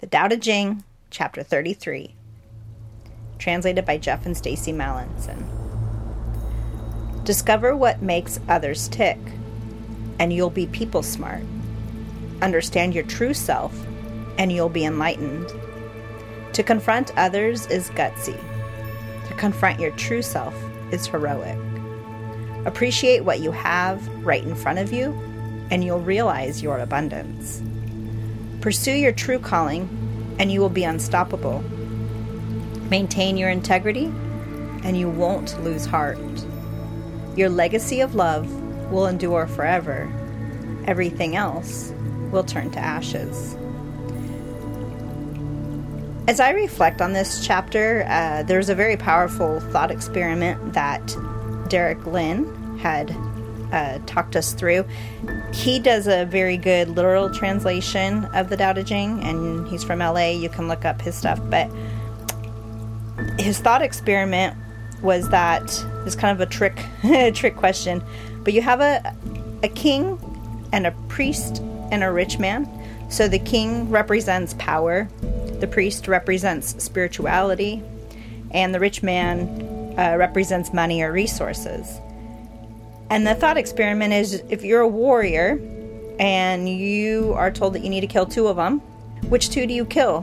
The Tao Te Ching, Chapter 33. Translated by Jeff and Stacy Mallinson. Discover what makes others tick, and you'll be people smart. Understand your true self, and you'll be enlightened. To confront others is gutsy. To confront your true self is heroic. Appreciate what you have right in front of you, and you'll realize your abundance. Pursue your true calling, and you will be unstoppable. Maintain your integrity, and you won't lose heart. Your legacy of love will endure forever. Everything else will turn to ashes. As I reflect on this chapter, uh, there's a very powerful thought experiment that Derek Lin had uh, talked us through. He does a very good literal translation of the Tao Te Ching, and he's from LA. You can look up his stuff. But his thought experiment was that it's kind of a trick, trick question. But you have a a king and a priest and a rich man. So the king represents power, the priest represents spirituality, and the rich man uh, represents money or resources. And the thought experiment is if you're a warrior and you are told that you need to kill two of them, which two do you kill?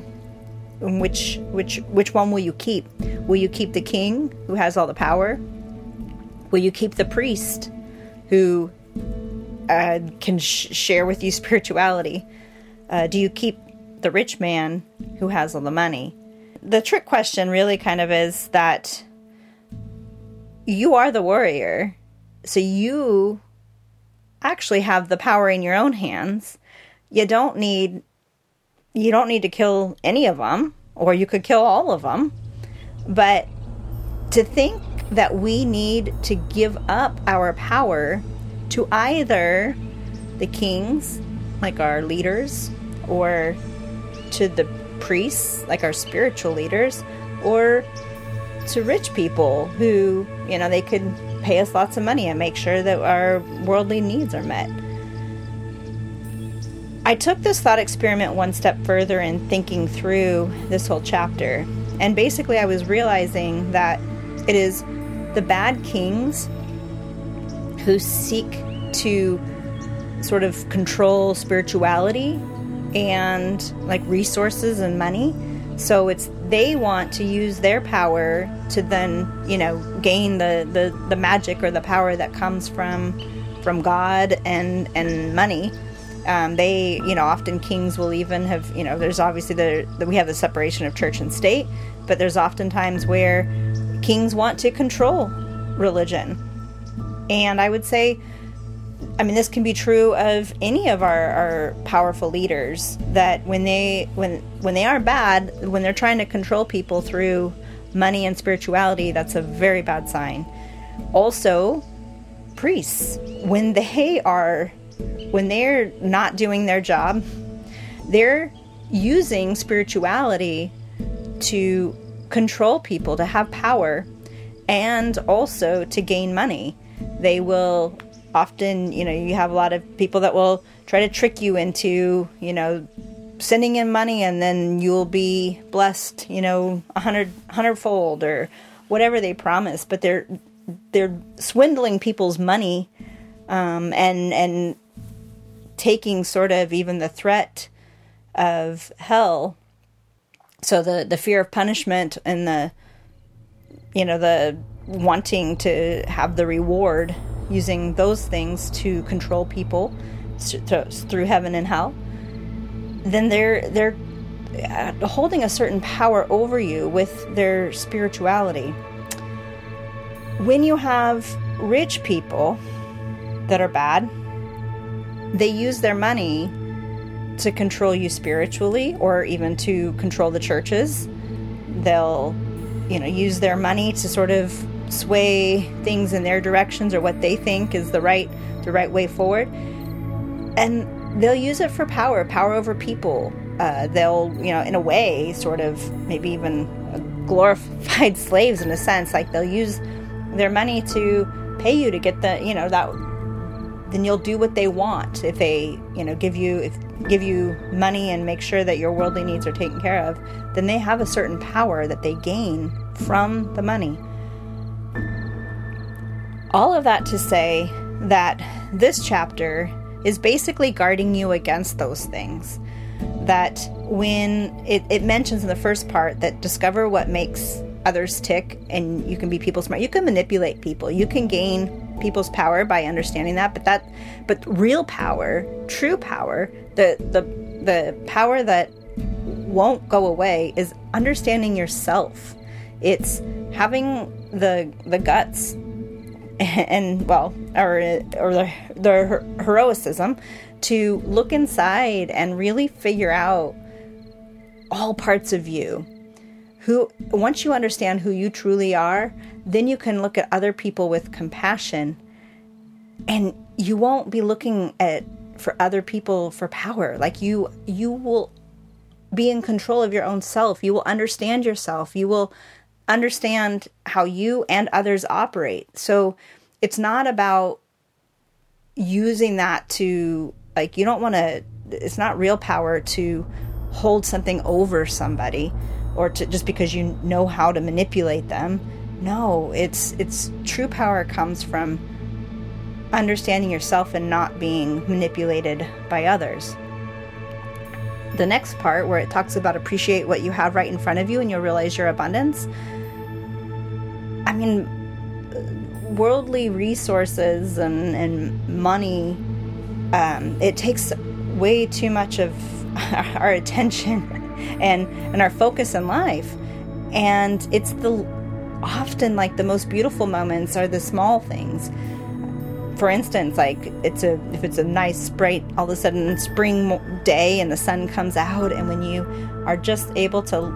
Which which which one will you keep? Will you keep the king who has all the power? Will you keep the priest who uh, can sh- share with you spirituality? Uh, do you keep the rich man who has all the money? The trick question really kind of is that you are the warrior so you actually have the power in your own hands. You don't need you don't need to kill any of them or you could kill all of them. But to think that we need to give up our power to either the kings, like our leaders, or to the priests, like our spiritual leaders, or to rich people who, you know, they could pay us lots of money and make sure that our worldly needs are met. I took this thought experiment one step further in thinking through this whole chapter. And basically, I was realizing that it is the bad kings who seek to sort of control spirituality and like resources and money so it's they want to use their power to then, you know, gain the, the, the magic or the power that comes from from God and and money. Um, they, you know, often kings will even have, you know, there's obviously the, the we have the separation of church and state, but there's often times where kings want to control religion. And I would say I mean, this can be true of any of our, our powerful leaders. That when they when when they are bad, when they're trying to control people through money and spirituality, that's a very bad sign. Also, priests when they are when they're not doing their job, they're using spirituality to control people, to have power, and also to gain money. They will often, you know, you have a lot of people that will try to trick you into, you know, sending in money and then you'll be blessed, you know, a hundred hundredfold or whatever they promise. But they're they're swindling people's money um, and and taking sort of even the threat of hell. So the the fear of punishment and the you know the wanting to have the reward using those things to control people through heaven and hell, then they're they're uh, holding a certain power over you with their spirituality. When you have rich people that are bad, they use their money to control you spiritually or even to control the churches. They'll, you know, use their money to sort of sway things in their directions or what they think is the right the right way forward. And they'll use it for power power over people. Uh, they'll you know in a way sort of maybe even glorified slaves in a sense. Like they'll use their money to pay you to get the you know that then you'll do what they want. If they you know give you if give you money and make sure that your worldly needs are taken care of, then they have a certain power that they gain from the money. All of that to say that this chapter is basically guarding you against those things. That when it, it mentions in the first part that discover what makes others tick and you can be people smart, you can manipulate people, you can gain people's power by understanding that but that but real power true power the the the power that won't go away is understanding yourself. It's having the the guts and well or or the, the heroicism to look inside and really figure out all parts of you. Who once you understand who you truly are then you can look at other people with compassion. And you won't be looking at for other people for power. Like you you will be in control of your own self. You will understand yourself. You will understand how you and others operate so it's not about using that to like you don't want to it's not real power to hold something over somebody or to just because you know how to manipulate them no, it's it's true power comes from understanding yourself and not being manipulated by others. The next part where it talks about appreciate what you have right in front of you and you'll realize your abundance. I mean worldly resources and, and money um, it takes way too much of our attention and and our focus in life and it's the often like the most beautiful moments are the small things for instance like it's a if it's a nice bright all of a sudden spring day and the sun comes out and when you are just able to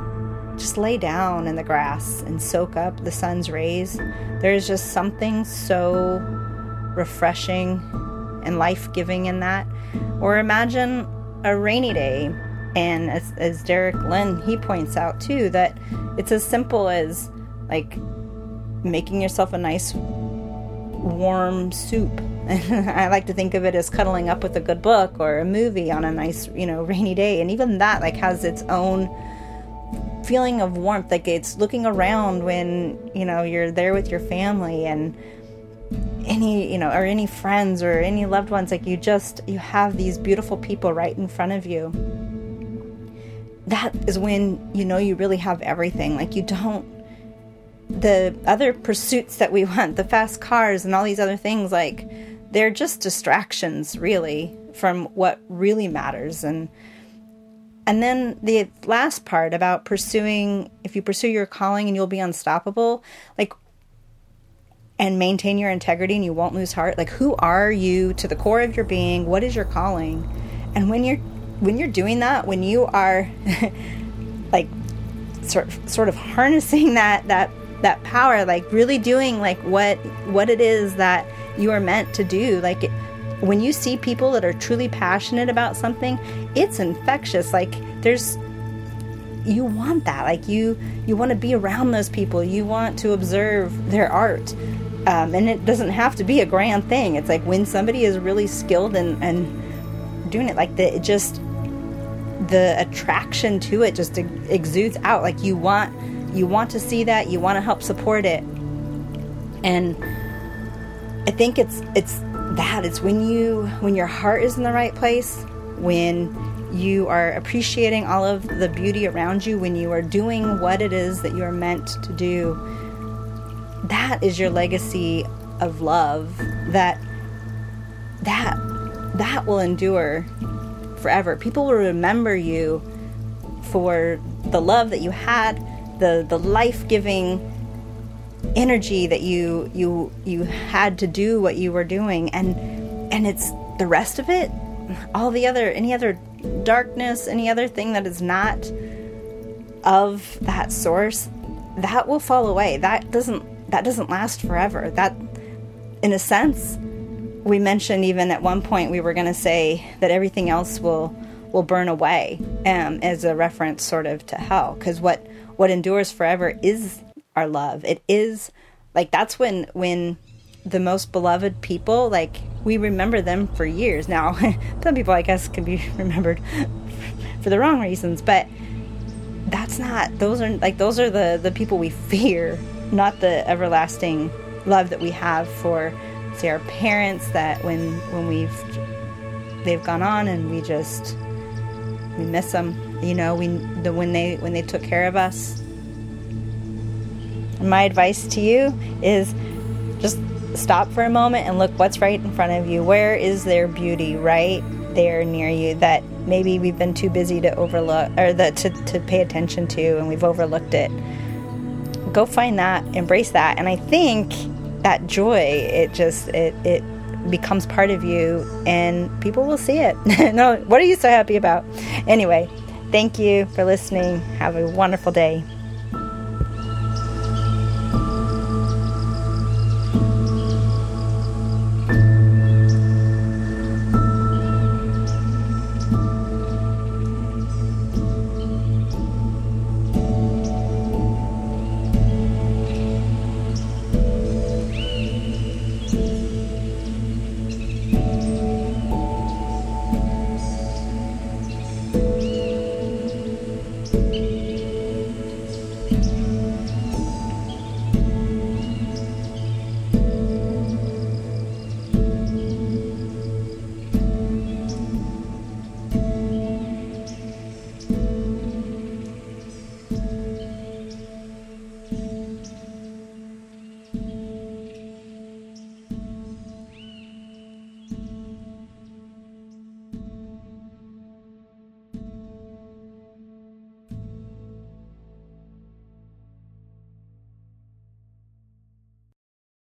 just lay down in the grass and soak up the sun's rays there's just something so refreshing and life-giving in that. Or imagine a rainy day and as, as derek Lin he points out too that it's as simple as like making yourself a nice warm soup. I like to think of it as cuddling up with a good book or a movie on a nice, you know, rainy day. And even that like has its own feeling of warmth. Like it's looking around when, you know, you're there with your family and any, you know, or any friends or any loved ones. Like you just, you have these beautiful people right in front of you. That is when you know you really have everything. Like you don't the other pursuits that we want, the fast cars and all these other things, like they're just distractions really from what really matters. And and then the last part about pursuing if you pursue your calling and you'll be unstoppable, like and maintain your integrity and you won't lose heart. Like who are you to the core of your being? What is your calling? And when you're when you're doing that, when you are like sort sort of harnessing that that that power like really doing like what what it is that you are meant to do. Like it, when you see people that are truly passionate about something it's infectious. Like there's you want that. Like you you want to be around those people. You want to observe their art. Um, and it doesn't have to be a grand thing. It's like when somebody is really skilled and and doing it like the it just the attraction to it just exudes out. Like you want you want to see that, you want to help support it. And I think it's it's that it's when you when your heart is in the right place, when you are appreciating all of the beauty around you, when you are doing what it is that you are meant to do. That is your legacy of love that that that will endure forever. People will remember you for the love that you had the the life giving energy that you you you had to do what you were doing and and it's the rest of it? All the other any other darkness any other thing that is not of that source that will fall away. That doesn't that doesn't last forever. That in a sense we mentioned even at one point we were going to say that everything else will will burn away um, as a reference sort of to hell because what what endures forever is our love. It is like that's when when the most beloved people, like we remember them for years. Now, some people, I guess, can be remembered for the wrong reasons, but that's not. Those are like those are the the people we fear, not the everlasting love that we have for, say, our parents. That when when we've they've gone on and we just we miss them. You know, we the when they when they took care of us. And my advice to you is just stop for a moment and look what's right in front of you. Where is there beauty right there near you that maybe we've been too busy to overlook or the, to, to pay attention to and we've overlooked it? Go find that, embrace that. And I think that joy, it just, it, it becomes part of you and people will see it. no, what are you so happy about? Anyway, thank you for listening. Have a wonderful day.